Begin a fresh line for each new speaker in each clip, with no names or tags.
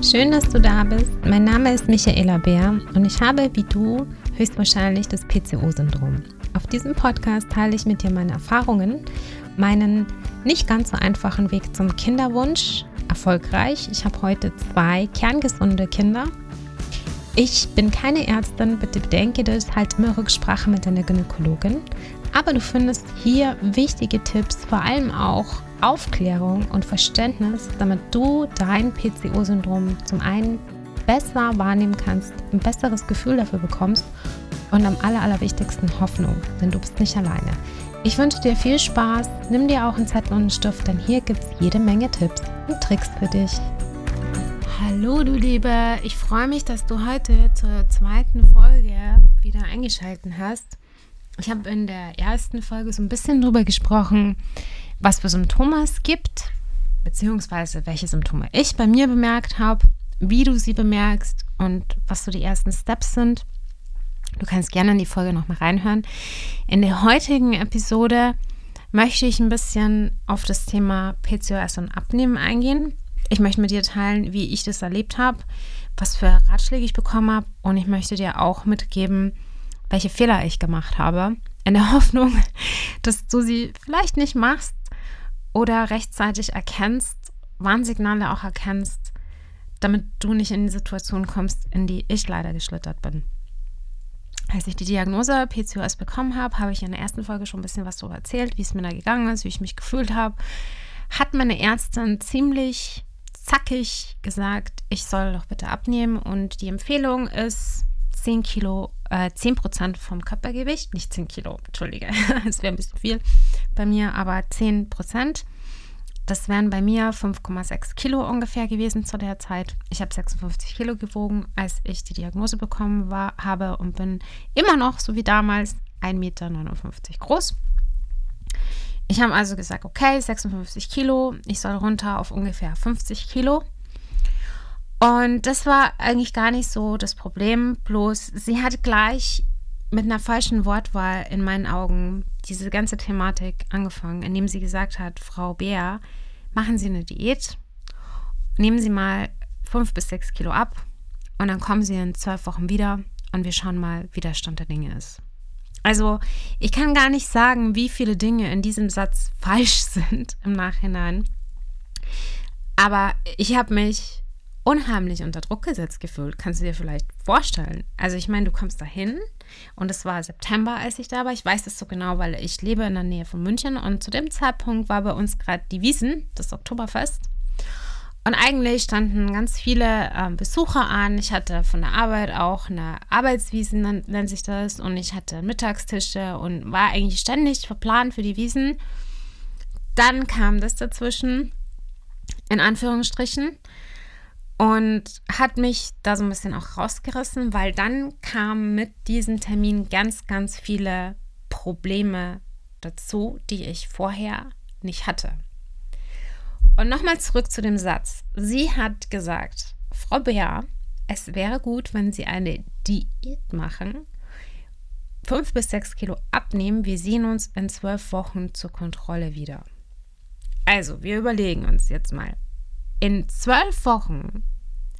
Schön, dass du da bist. Mein Name ist Michaela Bär und ich habe, wie du, höchstwahrscheinlich das PCO-Syndrom. Auf diesem Podcast teile ich mit dir meine Erfahrungen, meinen nicht ganz so einfachen Weg zum Kinderwunsch, erfolgreich. Ich habe heute zwei kerngesunde Kinder. Ich bin keine Ärztin, bitte bedenke das, halt immer Rücksprache mit deiner Gynäkologin. Aber du findest hier wichtige Tipps, vor allem auch Aufklärung und Verständnis, damit du dein PCO-Syndrom zum einen besser wahrnehmen kannst, ein besseres Gefühl dafür bekommst und am aller, allerwichtigsten Hoffnung, denn du bist nicht alleine. Ich wünsche dir viel Spaß, nimm dir auch einen Zettel und einen Stift, denn hier gibt es jede Menge Tipps und Tricks für dich. Hallo du Liebe, ich freue mich, dass du heute zur zweiten Folge wieder eingeschaltet hast. Ich habe in der ersten Folge so ein bisschen drüber gesprochen, was für Symptome es gibt, beziehungsweise welche Symptome ich bei mir bemerkt habe, wie du sie bemerkst und was so die ersten Steps sind. Du kannst gerne in die Folge nochmal reinhören. In der heutigen Episode möchte ich ein bisschen auf das Thema PCOS und Abnehmen eingehen. Ich möchte mit dir teilen, wie ich das erlebt habe, was für Ratschläge ich bekommen habe und ich möchte dir auch mitgeben, welche Fehler ich gemacht habe, in der Hoffnung, dass du sie vielleicht nicht machst oder rechtzeitig erkennst, Warnsignale auch erkennst, damit du nicht in die Situation kommst, in die ich leider geschlittert bin. Als ich die Diagnose PCOS bekommen habe, habe ich in der ersten Folge schon ein bisschen was darüber erzählt, wie es mir da gegangen ist, wie ich mich gefühlt habe. Hat meine Ärztin ziemlich zackig gesagt, ich soll doch bitte abnehmen und die Empfehlung ist 10 Kilo, äh, 10 Prozent vom Körpergewicht, nicht 10 Kilo, entschuldige, das wäre ein bisschen viel bei mir, aber 10 Prozent. Das wären bei mir 5,6 Kilo ungefähr gewesen zu der Zeit. Ich habe 56 Kilo gewogen, als ich die Diagnose bekommen war, habe und bin immer noch, so wie damals, 1,59 Meter groß. Ich habe also gesagt, okay, 56 Kilo, ich soll runter auf ungefähr 50 Kilo. Und das war eigentlich gar nicht so das Problem, bloß sie hat gleich mit einer falschen Wortwahl in meinen Augen diese ganze Thematik angefangen, indem sie gesagt hat, Frau Bär, machen Sie eine Diät, nehmen Sie mal fünf bis sechs Kilo ab und dann kommen Sie in zwölf Wochen wieder und wir schauen mal, wie der Stand der Dinge ist. Also ich kann gar nicht sagen, wie viele Dinge in diesem Satz falsch sind im Nachhinein. Aber ich habe mich unheimlich unter Druck gesetzt gefühlt. Kannst du dir vielleicht vorstellen? Also ich meine, du kommst dahin und es war September, als ich da war. Ich weiß das so genau, weil ich lebe in der Nähe von München und zu dem Zeitpunkt war bei uns gerade die Wiesen, das Oktoberfest. Und eigentlich standen ganz viele äh, Besucher an. Ich hatte von der Arbeit auch eine Arbeitswiesen, nennt sich das. Und ich hatte Mittagstische und war eigentlich ständig verplant für die Wiesen. Dann kam das dazwischen, in Anführungsstrichen und hat mich da so ein bisschen auch rausgerissen, weil dann kamen mit diesem Termin ganz, ganz viele Probleme dazu, die ich vorher nicht hatte. Und nochmal zurück zu dem Satz. Sie hat gesagt, Frau Bär, es wäre gut, wenn Sie eine Diät machen, fünf bis sechs Kilo abnehmen. Wir sehen uns in zwölf Wochen zur Kontrolle wieder. Also, wir überlegen uns jetzt mal, in zwölf Wochen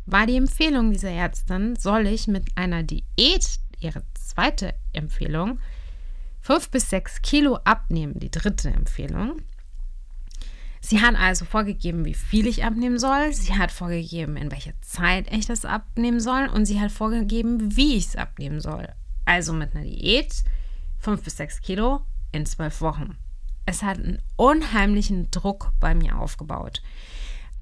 war die Empfehlung dieser Ärztin, soll ich mit einer Diät, ihre zweite Empfehlung, fünf bis sechs Kilo abnehmen, die dritte Empfehlung. Sie hat also vorgegeben, wie viel ich abnehmen soll. Sie hat vorgegeben, in welcher Zeit ich das abnehmen soll. Und sie hat vorgegeben, wie ich es abnehmen soll. Also mit einer Diät, fünf bis sechs Kilo in zwölf Wochen. Es hat einen unheimlichen Druck bei mir aufgebaut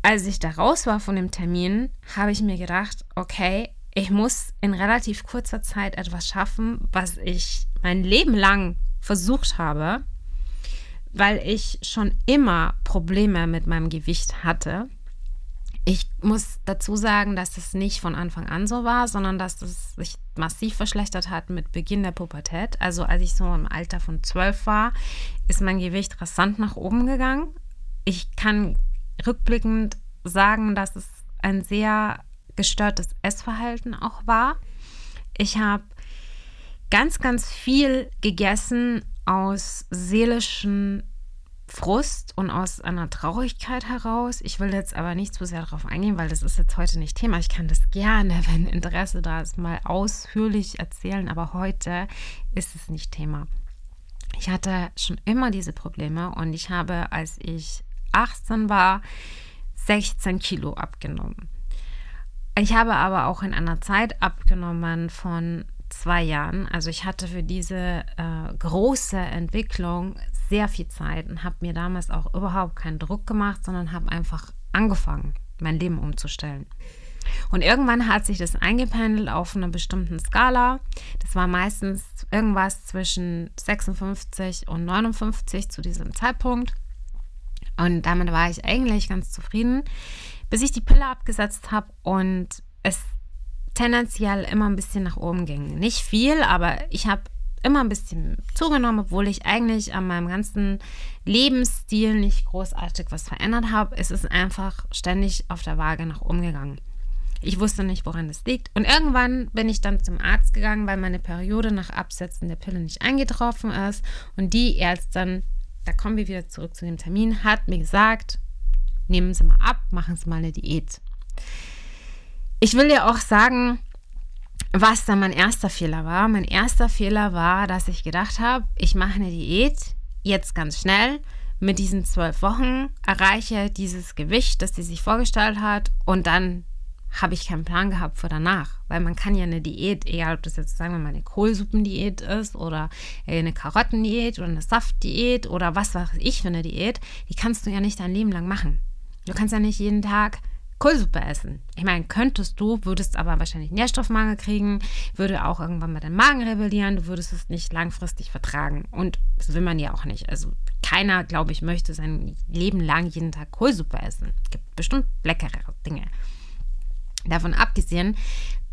als ich da raus war von dem Termin, habe ich mir gedacht, okay, ich muss in relativ kurzer Zeit etwas schaffen, was ich mein Leben lang versucht habe, weil ich schon immer Probleme mit meinem Gewicht hatte. Ich muss dazu sagen, dass es nicht von Anfang an so war, sondern dass es sich massiv verschlechtert hat mit Beginn der Pubertät. Also als ich so im Alter von zwölf war, ist mein Gewicht rasant nach oben gegangen. Ich kann rückblickend sagen, dass es ein sehr gestörtes Essverhalten auch war. Ich habe ganz, ganz viel gegessen aus seelischen Frust und aus einer Traurigkeit heraus. Ich will jetzt aber nicht zu sehr darauf eingehen, weil das ist jetzt heute nicht Thema. Ich kann das gerne, wenn Interesse da ist, mal ausführlich erzählen, aber heute ist es nicht Thema. Ich hatte schon immer diese Probleme und ich habe, als ich 18 war, 16 Kilo abgenommen. Ich habe aber auch in einer Zeit abgenommen von zwei Jahren. Also ich hatte für diese äh, große Entwicklung sehr viel Zeit und habe mir damals auch überhaupt keinen Druck gemacht, sondern habe einfach angefangen, mein Leben umzustellen. Und irgendwann hat sich das eingependelt auf einer bestimmten Skala. Das war meistens irgendwas zwischen 56 und 59 zu diesem Zeitpunkt. Und damit war ich eigentlich ganz zufrieden, bis ich die Pille abgesetzt habe und es tendenziell immer ein bisschen nach oben ging. Nicht viel, aber ich habe immer ein bisschen zugenommen, obwohl ich eigentlich an meinem ganzen Lebensstil nicht großartig was verändert habe. Es ist einfach ständig auf der Waage nach oben gegangen. Ich wusste nicht, woran das liegt. Und irgendwann bin ich dann zum Arzt gegangen, weil meine Periode nach Absetzen der Pille nicht eingetroffen ist. Und die Ärztin, da kommen wir wieder zurück zu dem Termin, hat mir gesagt, nehmen Sie mal ab, machen Sie mal eine Diät. Ich will dir auch sagen, was dann mein erster Fehler war. Mein erster Fehler war, dass ich gedacht habe, ich mache eine Diät jetzt ganz schnell. Mit diesen zwölf Wochen erreiche dieses Gewicht, das sie sich vorgestellt hat und dann habe ich keinen Plan gehabt für danach. Weil man kann ja eine Diät, egal ob das jetzt sagen wir mal eine Kohlsuppendiät ist oder eine Karottendiät oder eine Saftdiät oder was weiß ich für eine Diät, die kannst du ja nicht dein Leben lang machen. Du kannst ja nicht jeden Tag Kohlsuppe essen. Ich meine, könntest du, würdest aber wahrscheinlich Nährstoffmangel kriegen, würde auch irgendwann mal dein Magen rebellieren, du würdest es nicht langfristig vertragen. Und das will man ja auch nicht. Also keiner, glaube ich, möchte sein Leben lang jeden Tag Kohlsuppe essen. Es gibt bestimmt leckerere Dinge. Davon abgesehen,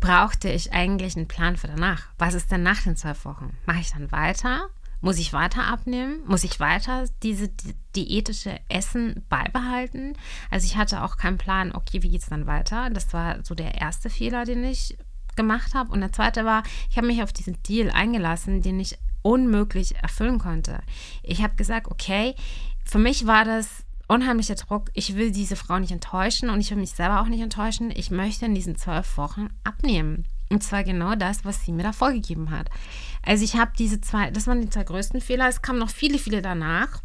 brauchte ich eigentlich einen Plan für danach. Was ist denn nach den zwölf Wochen? Mache ich dann weiter? Muss ich weiter abnehmen? Muss ich weiter diese di diätische Essen beibehalten? Also ich hatte auch keinen Plan, okay, wie geht es dann weiter? Das war so der erste Fehler, den ich gemacht habe. Und der zweite war, ich habe mich auf diesen Deal eingelassen, den ich unmöglich erfüllen konnte. Ich habe gesagt, okay, für mich war das unheimlicher Druck. Ich will diese Frau nicht enttäuschen und ich will mich selber auch nicht enttäuschen. Ich möchte in diesen zwölf Wochen abnehmen. Und zwar genau das, was sie mir da vorgegeben hat. Also ich habe diese zwei, das waren die zwei größten Fehler. Es kamen noch viele, viele danach.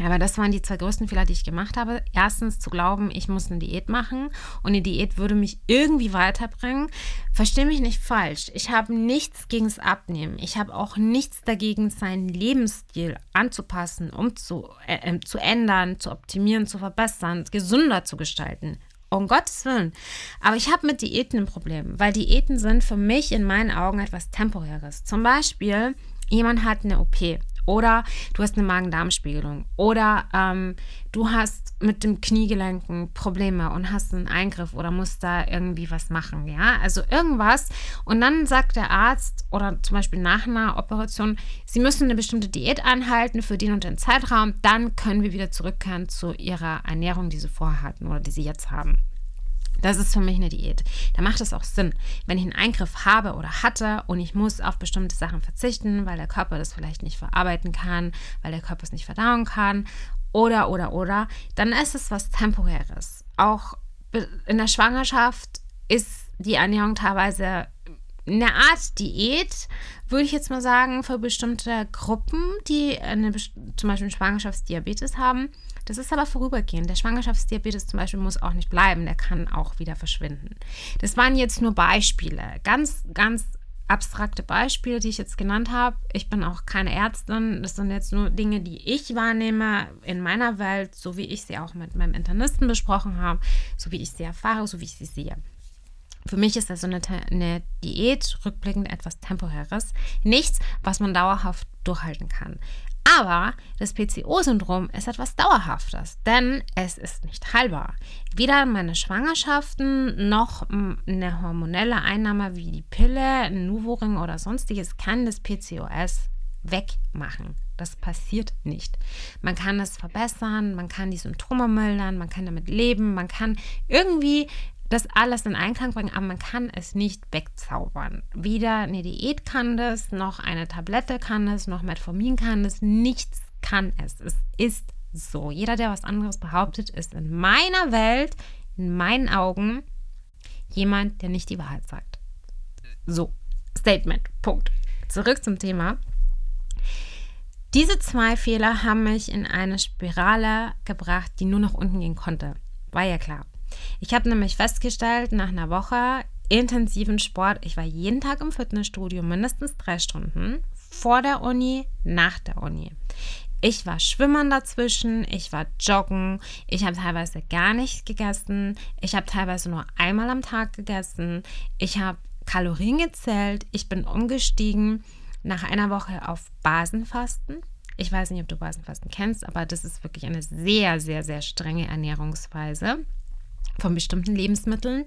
Aber das waren die zwei größten Fehler, die ich gemacht habe. Erstens zu glauben, ich muss eine Diät machen und eine Diät würde mich irgendwie weiterbringen. Verstehe mich nicht falsch. Ich habe nichts gegen das Abnehmen. Ich habe auch nichts dagegen, seinen Lebensstil anzupassen, um zu, äh, äh zu ändern, zu optimieren, zu verbessern, gesünder zu gestalten. Um Gottes Willen. Aber ich habe mit Diäten ein Problem, weil Diäten sind für mich in meinen Augen etwas Temporäres. Zum Beispiel, jemand hat eine OP oder du hast eine Magen-Darm-Spiegelung. Oder ähm, du hast mit dem Kniegelenken Probleme und hast einen Eingriff oder musst da irgendwie was machen, ja, also irgendwas. Und dann sagt der Arzt oder zum Beispiel nach einer Operation, sie müssen eine bestimmte Diät anhalten für den und den Zeitraum, dann können wir wieder zurückkehren zu ihrer Ernährung, die sie vorher hatten oder die sie jetzt haben. Das ist für mich eine Diät. Da macht es auch Sinn. Wenn ich einen Eingriff habe oder hatte und ich muss auf bestimmte Sachen verzichten, weil der Körper das vielleicht nicht verarbeiten kann, weil der Körper es nicht verdauen kann oder, oder, oder, dann ist es was Temporäres. Auch in der Schwangerschaft ist die Ernährung teilweise eine Art Diät, würde ich jetzt mal sagen, für bestimmte Gruppen, die eine, zum Beispiel Schwangerschaftsdiabetes haben. Das ist aber vorübergehend. Der Schwangerschaftsdiabetes zum Beispiel muss auch nicht bleiben, der kann auch wieder verschwinden. Das waren jetzt nur Beispiele, ganz, ganz abstrakte Beispiele, die ich jetzt genannt habe. Ich bin auch keine Ärztin. Das sind jetzt nur Dinge, die ich wahrnehme in meiner Welt, so wie ich sie auch mit meinem Internisten besprochen habe, so wie ich sie erfahre, so wie ich sie sehe. Für mich ist das so eine, eine Diät rückblickend etwas Temporäres. Nichts, was man dauerhaft durchhalten kann. Aber das PCO-Syndrom ist etwas Dauerhaftes, denn es ist nicht heilbar. Weder meine Schwangerschaften noch eine hormonelle Einnahme wie die Pille, ein Nuvoring oder sonstiges kann das PCOS wegmachen. Das passiert nicht. Man kann es verbessern, man kann die Symptome mildern, man kann damit leben, man kann irgendwie das alles in Einklang bringen, aber man kann es nicht wegzaubern. Weder eine Diät kann das, noch eine Tablette kann es, noch Metformin kann es, nichts kann es. Es ist so. Jeder, der was anderes behauptet, ist in meiner Welt, in meinen Augen, jemand, der nicht die Wahrheit sagt. So, Statement, Punkt. Zurück zum Thema. Diese zwei Fehler haben mich in eine Spirale gebracht, die nur nach unten gehen konnte. War ja klar. Ich habe nämlich festgestellt, nach einer Woche intensiven Sport, ich war jeden Tag im Fitnessstudio, mindestens drei Stunden, vor der Uni, nach der Uni. Ich war schwimmen dazwischen, ich war joggen, ich habe teilweise gar nicht gegessen, ich habe teilweise nur einmal am Tag gegessen, ich habe Kalorien gezählt, ich bin umgestiegen nach einer Woche auf Basenfasten. Ich weiß nicht, ob du Basenfasten kennst, aber das ist wirklich eine sehr, sehr, sehr strenge Ernährungsweise von bestimmten Lebensmitteln,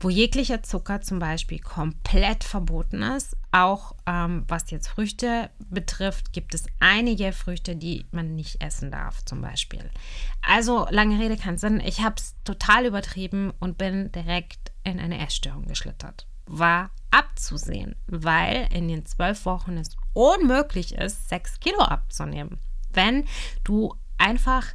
wo jeglicher Zucker zum Beispiel komplett verboten ist. Auch ähm, was jetzt Früchte betrifft, gibt es einige Früchte, die man nicht essen darf, zum Beispiel. Also lange Rede, kein Sinn. Ich habe es total übertrieben und bin direkt in eine Essstörung geschlittert. War abzusehen, weil in den zwölf Wochen es unmöglich ist, sechs Kilo abzunehmen. Wenn du einfach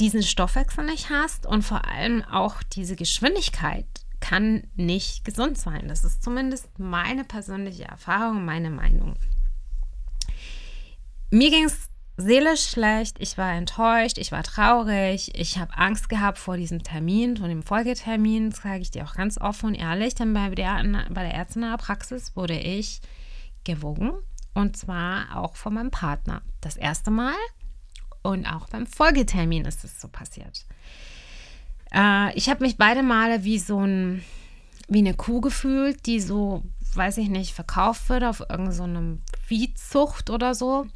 diesen Stoffwechsel nicht hast und vor allem auch diese Geschwindigkeit kann nicht gesund sein. Das ist zumindest meine persönliche Erfahrung, meine Meinung. Mir ging es seelisch schlecht, ich war enttäuscht, ich war traurig, ich habe Angst gehabt vor diesem Termin, vor dem Folgetermin, das sage ich dir auch ganz offen und ehrlich, denn bei der, bei der Ärztin Praxis wurde ich gewogen und zwar auch von meinem Partner. Das erste Mal und auch beim Folgetermin ist es so passiert. Äh, ich habe mich beide Male wie so ein, wie eine Kuh gefühlt, die so, weiß ich nicht, verkauft wird auf irgendeinem so Viehzucht oder so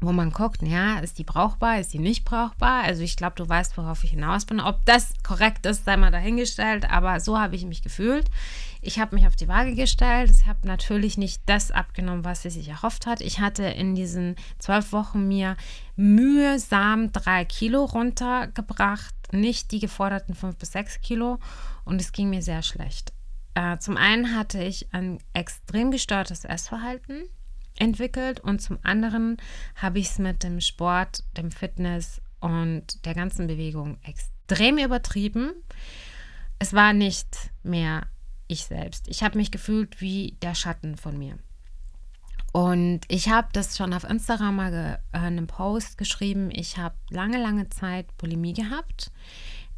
wo man guckt, ja, ist die brauchbar, ist die nicht brauchbar? Also ich glaube, du weißt, worauf ich hinaus bin. Ob das korrekt ist, sei mal dahingestellt, aber so habe ich mich gefühlt. Ich habe mich auf die Waage gestellt. Ich habe natürlich nicht das abgenommen, was sie sich erhofft hat. Ich hatte in diesen zwölf Wochen mir mühsam drei Kilo runtergebracht, nicht die geforderten fünf bis sechs Kilo und es ging mir sehr schlecht. Äh, zum einen hatte ich ein extrem gestörtes Essverhalten entwickelt und zum anderen habe ich es mit dem Sport, dem Fitness und der ganzen Bewegung extrem übertrieben. Es war nicht mehr ich selbst. Ich habe mich gefühlt wie der Schatten von mir. Und ich habe das schon auf Instagram mal äh, in einem Post geschrieben. Ich habe lange, lange Zeit Bulimie gehabt.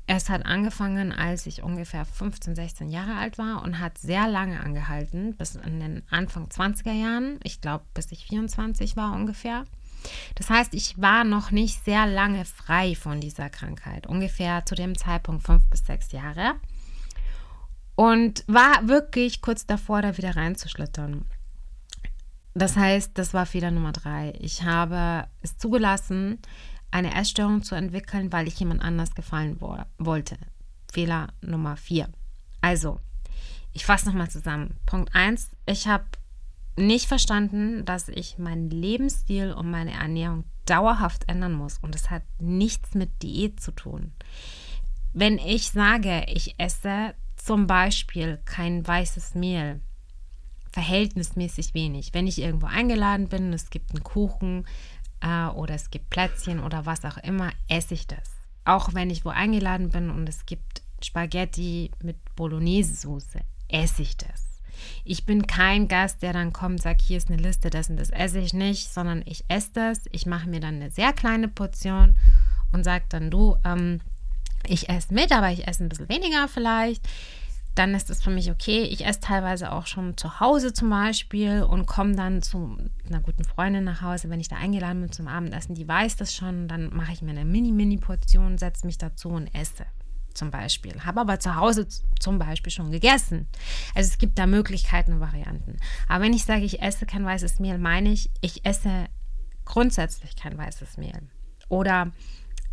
Es hat angefangen, als ich ungefähr 15, 16 Jahre alt war und hat sehr lange angehalten, bis in den Anfang 20er Jahren. Ich glaube, bis ich 24 war ungefähr. Das heißt, ich war noch nicht sehr lange frei von dieser Krankheit, ungefähr zu dem Zeitpunkt fünf bis sechs Jahre. Und war wirklich kurz davor, da wieder reinzuschlittern. Das heißt, das war Fehler Nummer drei. Ich habe es zugelassen, eine Essstörung zu entwickeln, weil ich jemand anders gefallen wo wollte. Fehler Nummer vier. Also, ich fasse nochmal zusammen. Punkt 1, ich habe nicht verstanden, dass ich meinen Lebensstil und meine Ernährung dauerhaft ändern muss. Und das hat nichts mit Diät zu tun. Wenn ich sage, ich esse zum Beispiel kein weißes Mehl, verhältnismäßig wenig. Wenn ich irgendwo eingeladen bin, es gibt einen Kuchen, äh, oder es gibt Plätzchen oder was auch immer, esse ich das. Auch wenn ich wo eingeladen bin und es gibt Spaghetti mit Bolognese-Soße, esse ich das. Ich bin kein Gast, der dann kommt und sagt, hier ist eine Liste, und das esse ich nicht, sondern ich esse das. Ich mache mir dann eine sehr kleine Portion und sage dann, du, ähm, ich esse mit, aber ich esse ein bisschen weniger vielleicht dann ist es für mich okay. Ich esse teilweise auch schon zu Hause zum Beispiel und komme dann zu einer guten Freundin nach Hause, wenn ich da eingeladen bin zum Abendessen. Die weiß das schon. Dann mache ich mir eine Mini-Mini-Portion, setze mich dazu und esse zum Beispiel. Habe aber zu Hause zum Beispiel schon gegessen. Also es gibt da Möglichkeiten und Varianten. Aber wenn ich sage, ich esse kein weißes Mehl, meine ich, ich esse grundsätzlich kein weißes Mehl. Oder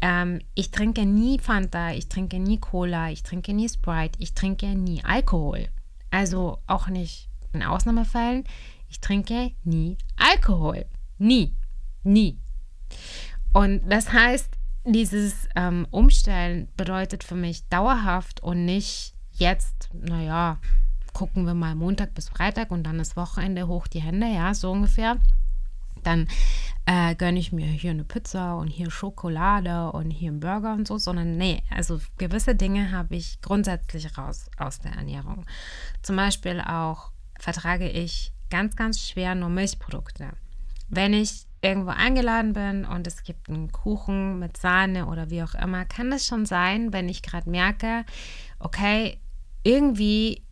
ähm, ich trinke nie Fanta, ich trinke nie Cola, ich trinke nie Sprite, ich trinke nie Alkohol. Also auch nicht in Ausnahmefällen. Ich trinke nie Alkohol. Nie. Nie. Und das heißt, dieses ähm, Umstellen bedeutet für mich dauerhaft und nicht jetzt, naja, gucken wir mal Montag bis Freitag und dann ist Wochenende hoch die Hände, ja, so ungefähr. Dann äh, gönne ich mir hier eine Pizza und hier Schokolade und hier einen Burger und so, sondern nee, also gewisse Dinge habe ich grundsätzlich raus aus der Ernährung. Zum Beispiel auch vertrage ich ganz, ganz schwer nur Milchprodukte. Wenn ich irgendwo eingeladen bin und es gibt einen Kuchen mit Sahne oder wie auch immer, kann das schon sein, wenn ich gerade merke, okay, irgendwie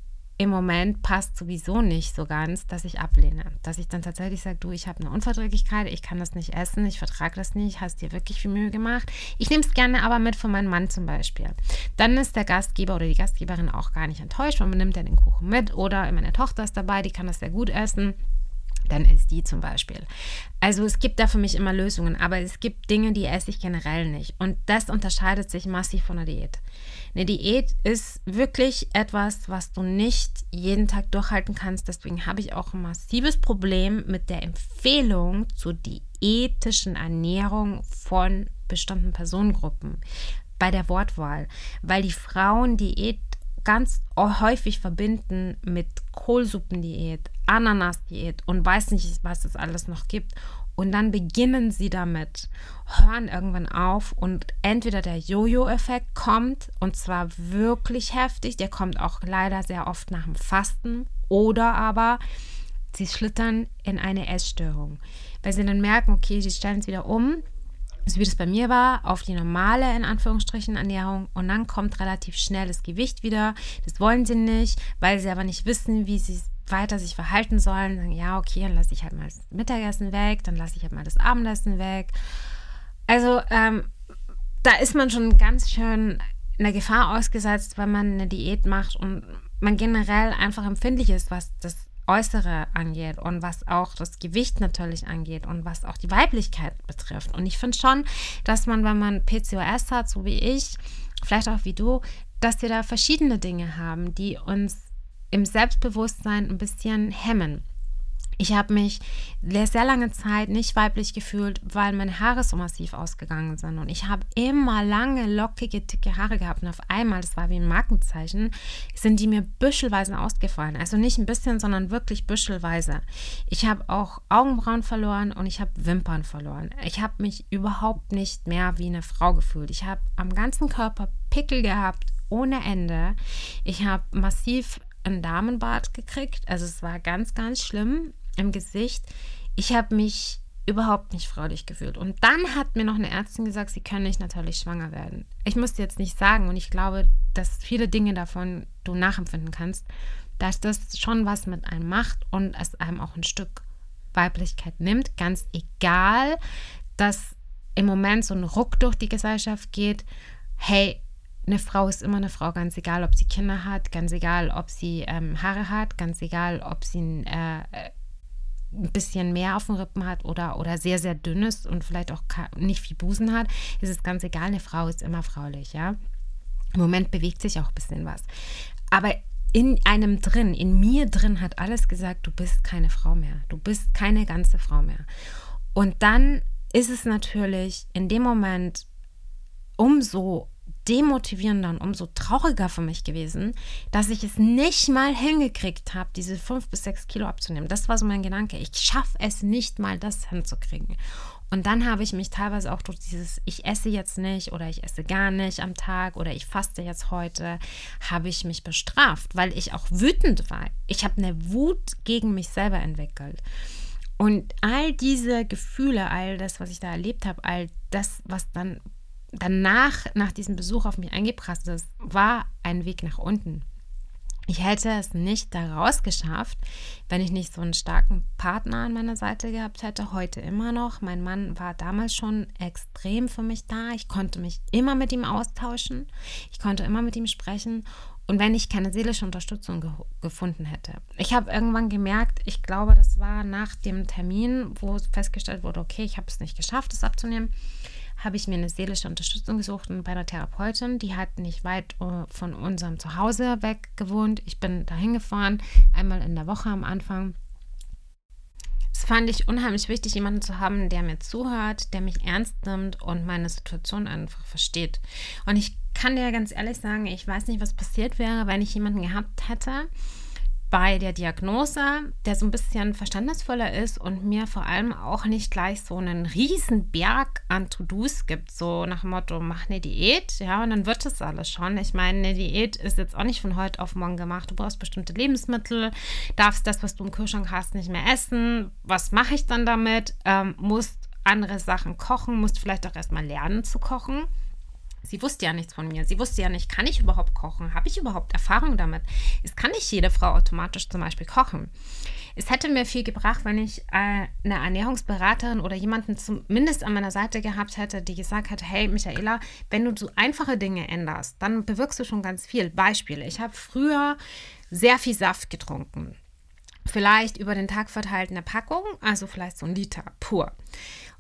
im Moment passt sowieso nicht so ganz, dass ich ablehne. Dass ich dann tatsächlich sage, du, ich habe eine Unverträglichkeit, ich kann das nicht essen, ich vertrage das nicht, hast dir wirklich viel Mühe gemacht. Ich nehme es gerne aber mit von meinem Mann zum Beispiel. Dann ist der Gastgeber oder die Gastgeberin auch gar nicht enttäuscht, weil man nimmt ja den Kuchen mit oder meine Tochter ist dabei, die kann das sehr gut essen dann ist die zum Beispiel. Also es gibt da für mich immer Lösungen, aber es gibt Dinge, die esse ich generell nicht. Und das unterscheidet sich massiv von einer Diät. Eine Diät ist wirklich etwas, was du nicht jeden Tag durchhalten kannst. Deswegen habe ich auch ein massives Problem mit der Empfehlung zur diätischen Ernährung von bestimmten Personengruppen bei der Wortwahl, weil die Frauen Diät ganz häufig verbinden mit Kohlsuppendiät, Ananasdiät und weiß nicht, was es alles noch gibt. Und dann beginnen sie damit, hören irgendwann auf und entweder der Jojo-Effekt kommt und zwar wirklich heftig, der kommt auch leider sehr oft nach dem Fasten oder aber sie schlittern in eine Essstörung, weil sie dann merken, okay, sie stellen es wieder um so wie das bei mir war, auf die normale, in Anführungsstrichen, Ernährung und dann kommt relativ schnell das Gewicht wieder. Das wollen sie nicht, weil sie aber nicht wissen, wie sie weiter sich verhalten sollen. Sagen, ja, okay, dann lasse ich halt mal das Mittagessen weg, dann lasse ich halt mal das Abendessen weg. Also ähm, da ist man schon ganz schön in der Gefahr ausgesetzt, wenn man eine Diät macht und man generell einfach empfindlich ist, was das Äußere angeht und was auch das Gewicht natürlich angeht und was auch die Weiblichkeit betrifft. Und ich finde schon, dass man, wenn man PCOS hat, so wie ich, vielleicht auch wie du, dass wir da verschiedene Dinge haben, die uns im Selbstbewusstsein ein bisschen hemmen. Ich habe mich sehr lange Zeit nicht weiblich gefühlt, weil meine Haare so massiv ausgegangen sind. Und ich habe immer lange, lockige, dicke Haare gehabt. Und auf einmal, das war wie ein Markenzeichen, sind die mir büschelweise ausgefallen. Also nicht ein bisschen, sondern wirklich büschelweise. Ich habe auch Augenbrauen verloren und ich habe Wimpern verloren. Ich habe mich überhaupt nicht mehr wie eine Frau gefühlt. Ich habe am ganzen Körper Pickel gehabt ohne Ende. Ich habe massiv einen Damenbart gekriegt. Also es war ganz, ganz schlimm im Gesicht. Ich habe mich überhaupt nicht freudig gefühlt. Und dann hat mir noch eine Ärztin gesagt, sie können nicht natürlich schwanger werden. Ich muss jetzt nicht sagen und ich glaube, dass viele Dinge davon du nachempfinden kannst, dass das schon was mit einem macht und es einem auch ein Stück Weiblichkeit nimmt, ganz egal, dass im Moment so ein Ruck durch die Gesellschaft geht. Hey, eine Frau ist immer eine Frau, ganz egal, ob sie Kinder hat, ganz egal, ob sie ähm, Haare hat, ganz egal, ob sie ein äh, ein bisschen mehr auf den Rippen hat oder, oder sehr, sehr dünn ist und vielleicht auch nicht viel Busen hat, ist es ganz egal. Eine Frau ist immer fraulich, ja. Im Moment bewegt sich auch ein bisschen was. Aber in einem drin, in mir drin hat alles gesagt, du bist keine Frau mehr. Du bist keine ganze Frau mehr. Und dann ist es natürlich in dem Moment umso demotivierender und umso trauriger für mich gewesen, dass ich es nicht mal hingekriegt habe, diese fünf bis sechs Kilo abzunehmen. Das war so mein Gedanke. Ich schaffe es nicht mal, das hinzukriegen. Und dann habe ich mich teilweise auch durch dieses, ich esse jetzt nicht oder ich esse gar nicht am Tag oder ich faste jetzt heute, habe ich mich bestraft, weil ich auch wütend war. Ich habe eine Wut gegen mich selber entwickelt. Und all diese Gefühle, all das, was ich da erlebt habe, all das, was dann danach, nach diesem Besuch auf mich eingeprasselt ist, war ein Weg nach unten. Ich hätte es nicht daraus geschafft, wenn ich nicht so einen starken Partner an meiner Seite gehabt hätte. Heute immer noch. Mein Mann war damals schon extrem für mich da. Ich konnte mich immer mit ihm austauschen. Ich konnte immer mit ihm sprechen. Und wenn ich keine seelische Unterstützung ge gefunden hätte. Ich habe irgendwann gemerkt, ich glaube, das war nach dem Termin, wo festgestellt wurde, okay, ich habe es nicht geschafft, es abzunehmen habe ich mir eine seelische Unterstützung gesucht und bei einer Therapeutin, die hat nicht weit äh, von unserem Zuhause weg gewohnt. Ich bin dahin gefahren, einmal in der Woche am Anfang. Es fand ich unheimlich wichtig, jemanden zu haben, der mir zuhört, der mich ernst nimmt und meine Situation einfach versteht. Und ich kann dir ganz ehrlich sagen, ich weiß nicht, was passiert wäre, wenn ich jemanden gehabt hätte, bei der Diagnose, der so ein bisschen verständnisvoller ist und mir vor allem auch nicht gleich so einen riesen Berg an To-Dos gibt, so nach dem Motto, mach eine Diät, ja, und dann wird das alles schon. Ich meine, eine Diät ist jetzt auch nicht von heute auf morgen gemacht. Du brauchst bestimmte Lebensmittel, darfst das, was du im Kühlschrank hast, nicht mehr essen. Was mache ich dann damit? Ähm, musst andere Sachen kochen, musst vielleicht auch erstmal lernen zu kochen. Sie wusste ja nichts von mir. Sie wusste ja nicht, kann ich überhaupt kochen? Habe ich überhaupt Erfahrung damit? Es kann nicht jede Frau automatisch zum Beispiel kochen. Es hätte mir viel gebracht, wenn ich äh, eine Ernährungsberaterin oder jemanden zumindest an meiner Seite gehabt hätte, die gesagt hätte, hey Michaela, wenn du so einfache Dinge änderst, dann bewirkst du schon ganz viel. Beispiele. Ich habe früher sehr viel Saft getrunken. Vielleicht über den Tag verteilt eine Packung, also vielleicht so ein Liter pur.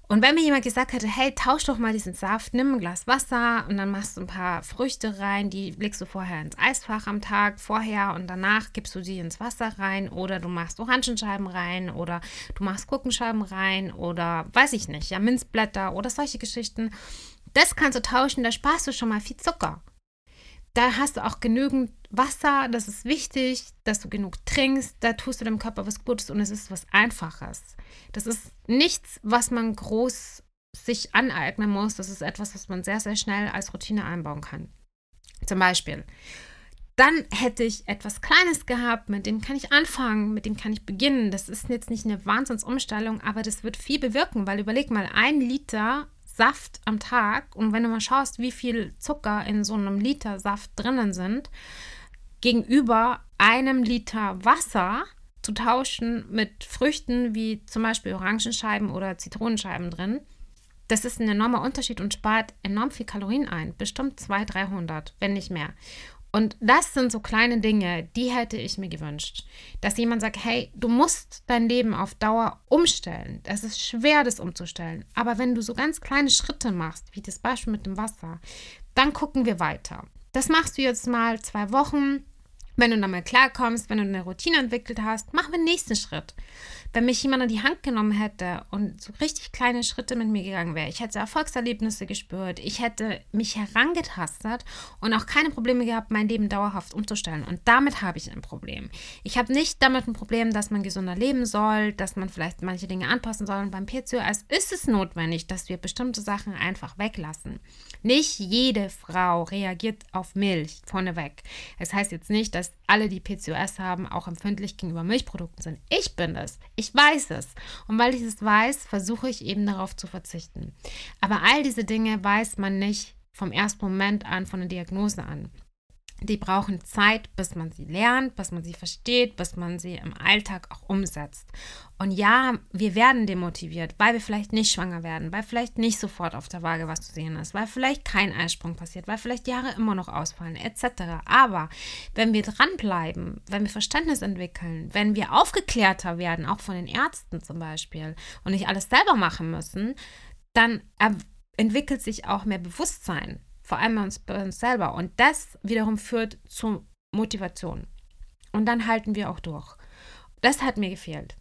Und wenn mir jemand gesagt hätte, hey, tausch doch mal diesen Saft, nimm ein Glas Wasser und dann machst du ein paar Früchte rein, die legst du vorher ins Eisfach am Tag vorher und danach gibst du die ins Wasser rein oder du machst Orangenscheiben rein oder du machst Gurkenscheiben rein oder weiß ich nicht, ja, Minzblätter oder solche Geschichten. Das kannst du tauschen, da sparst du schon mal viel Zucker da hast du auch genügend Wasser, das ist wichtig, dass du genug trinkst, da tust du dem Körper was Gutes und es ist was Einfaches. Das ist nichts, was man groß sich aneignen muss, das ist etwas, was man sehr, sehr schnell als Routine einbauen kann. Zum Beispiel, dann hätte ich etwas Kleines gehabt, mit dem kann ich anfangen, mit dem kann ich beginnen. Das ist jetzt nicht eine Wahnsinnsumstellung, aber das wird viel bewirken, weil überleg mal, ein Liter Saft am Tag und wenn du mal schaust, wie viel Zucker in so einem Liter Saft drinnen sind, gegenüber einem Liter Wasser zu tauschen mit Früchten wie zum Beispiel Orangenscheiben oder Zitronenscheiben drin, das ist ein enormer Unterschied und spart enorm viel Kalorien ein. Bestimmt 200, 300, wenn nicht mehr. Und das sind so kleine Dinge, die hätte ich mir gewünscht. Dass jemand sagt, hey, du musst dein Leben auf Dauer umstellen. Es ist schwer, das umzustellen. Aber wenn du so ganz kleine Schritte machst, wie das Beispiel mit dem Wasser, dann gucken wir weiter. Das machst du jetzt mal zwei Wochen. Wenn du dann mal klarkommst, wenn du eine Routine entwickelt hast, machen wir den nächsten Schritt wenn mich jemand an die Hand genommen hätte und so richtig kleine Schritte mit mir gegangen wäre, ich hätte Erfolgserlebnisse gespürt, ich hätte mich herangetastet und auch keine Probleme gehabt, mein Leben dauerhaft umzustellen. Und damit habe ich ein Problem. Ich habe nicht damit ein Problem, dass man gesunder leben soll, dass man vielleicht manche Dinge anpassen soll. Und beim PCOS ist es notwendig, dass wir bestimmte Sachen einfach weglassen. Nicht jede Frau reagiert auf Milch vorneweg. Es das heißt jetzt nicht, dass alle, die PCOS haben, auch empfindlich gegenüber Milchprodukten sind. Ich bin. Ich weiß es. Und weil ich es weiß, versuche ich eben darauf zu verzichten. Aber all diese Dinge weiß man nicht vom ersten Moment an, von der Diagnose an die brauchen Zeit, bis man sie lernt, bis man sie versteht, bis man sie im Alltag auch umsetzt. Und ja, wir werden demotiviert, weil wir vielleicht nicht schwanger werden, weil vielleicht nicht sofort auf der Waage was zu sehen ist, weil vielleicht kein Eisprung passiert, weil vielleicht Jahre immer noch ausfallen, etc. Aber wenn wir dranbleiben, wenn wir Verständnis entwickeln, wenn wir aufgeklärter werden, auch von den Ärzten zum Beispiel, und nicht alles selber machen müssen, dann entwickelt sich auch mehr Bewusstsein vor allem bei uns, bei uns selber. Und das wiederum führt zu Motivation. Und dann halten wir auch durch. Das hat mir gefehlt.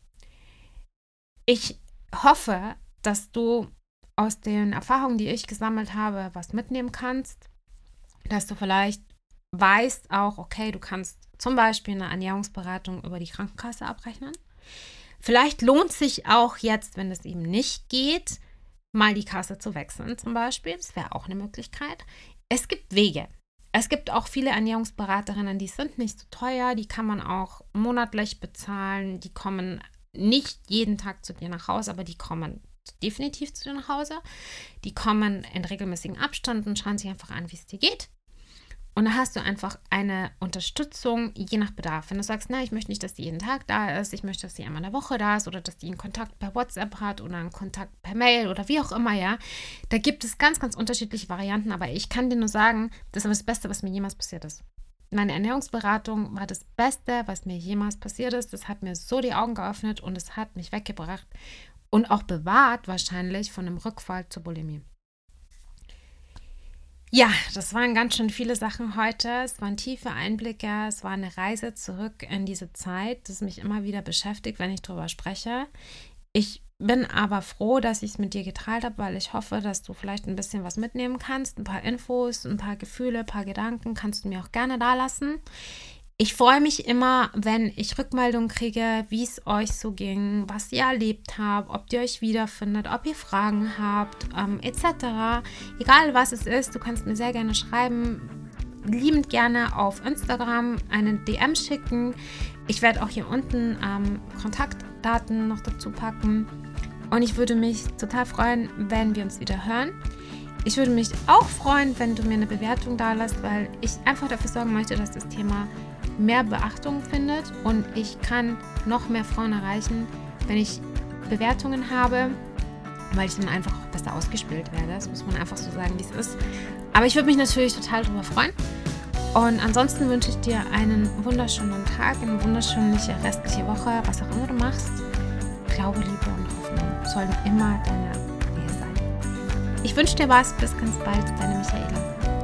Ich hoffe, dass du aus den Erfahrungen, die ich gesammelt habe, was mitnehmen kannst. Dass du vielleicht weißt auch, okay, du kannst zum Beispiel eine Ernährungsberatung über die Krankenkasse abrechnen. Vielleicht lohnt sich auch jetzt, wenn es eben nicht geht, mal die Kasse zu wechseln zum Beispiel. Das wäre auch eine Möglichkeit. Es gibt Wege. Es gibt auch viele Ernährungsberaterinnen, die sind nicht so teuer, die kann man auch monatlich bezahlen, die kommen nicht jeden Tag zu dir nach Hause, aber die kommen definitiv zu dir nach Hause. Die kommen in regelmäßigen Abständen, schauen sich einfach an, wie es dir geht. Und da hast du einfach eine Unterstützung je nach Bedarf. Wenn du sagst, na, ich möchte nicht, dass die jeden Tag da ist, ich möchte, dass die einmal in der Woche da ist oder dass die einen Kontakt per WhatsApp hat oder einen Kontakt per Mail oder wie auch immer, ja. Da gibt es ganz, ganz unterschiedliche Varianten, aber ich kann dir nur sagen, das ist das Beste, was mir jemals passiert ist. Meine Ernährungsberatung war das Beste, was mir jemals passiert ist. Das hat mir so die Augen geöffnet und es hat mich weggebracht und auch bewahrt wahrscheinlich von einem Rückfall zur Bulimie. Ja, das waren ganz schön viele Sachen heute. Es waren tiefe Einblicke. Es war eine Reise zurück in diese Zeit, das mich immer wieder beschäftigt, wenn ich darüber spreche. Ich bin aber froh, dass ich es mit dir geteilt habe, weil ich hoffe, dass du vielleicht ein bisschen was mitnehmen kannst. Ein paar Infos, ein paar Gefühle, ein paar Gedanken kannst du mir auch gerne da lassen. Ich freue mich immer, wenn ich Rückmeldungen kriege, wie es euch so ging, was ihr erlebt habt, ob ihr euch wiederfindet, ob ihr Fragen habt, ähm, etc. Egal was es ist, du kannst mir sehr gerne schreiben. Liebend gerne auf Instagram einen DM schicken. Ich werde auch hier unten ähm, Kontaktdaten noch dazu packen. Und ich würde mich total freuen, wenn wir uns wieder hören. Ich würde mich auch freuen, wenn du mir eine Bewertung da lässt, weil ich einfach dafür sorgen möchte, dass das Thema mehr Beachtung findet und ich kann noch mehr Frauen erreichen, wenn ich Bewertungen habe, weil ich dann einfach auch besser ausgespielt werde. Das muss man einfach so sagen, wie es ist. Aber ich würde mich natürlich total darüber freuen. Und ansonsten wünsche ich dir einen wunderschönen Tag, eine wunderschöne restliche Woche, was auch immer du machst. Glaube, Liebe und Hoffnung sollen immer deine Nähe sein. Ich wünsche dir was. Bis ganz bald. Deine Michaela.